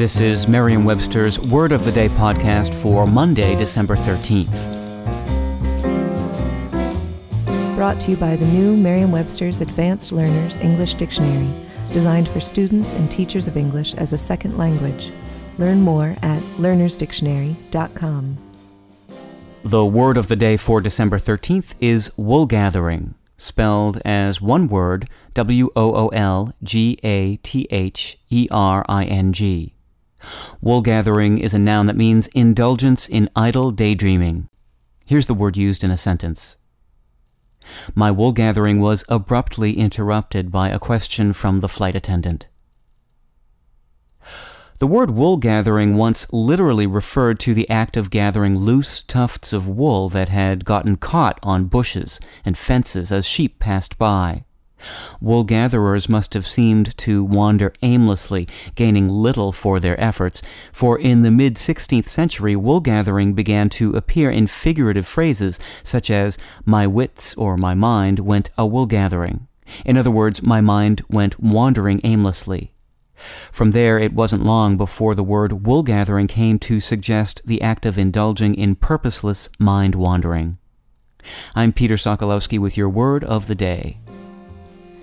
This is Merriam-Webster's Word of the Day podcast for Monday, December 13th. Brought to you by the new Merriam-Webster's Advanced Learners English Dictionary, designed for students and teachers of English as a second language. Learn more at learnersdictionary.com. The word of the day for December 13th is wool gathering, spelled as one word W O O L G A T H E R I N G. Wool gathering is a noun that means indulgence in idle daydreaming. Here's the word used in a sentence. My wool gathering was abruptly interrupted by a question from the flight attendant. The word wool gathering once literally referred to the act of gathering loose tufts of wool that had gotten caught on bushes and fences as sheep passed by. Wool gatherers must have seemed to wander aimlessly, gaining little for their efforts, for in the mid 16th century wool gathering began to appear in figurative phrases such as, My wits or my mind went a wool gathering. In other words, my mind went wandering aimlessly. From there, it wasn't long before the word wool gathering came to suggest the act of indulging in purposeless mind wandering. I'm Peter Sokolowski with your word of the day.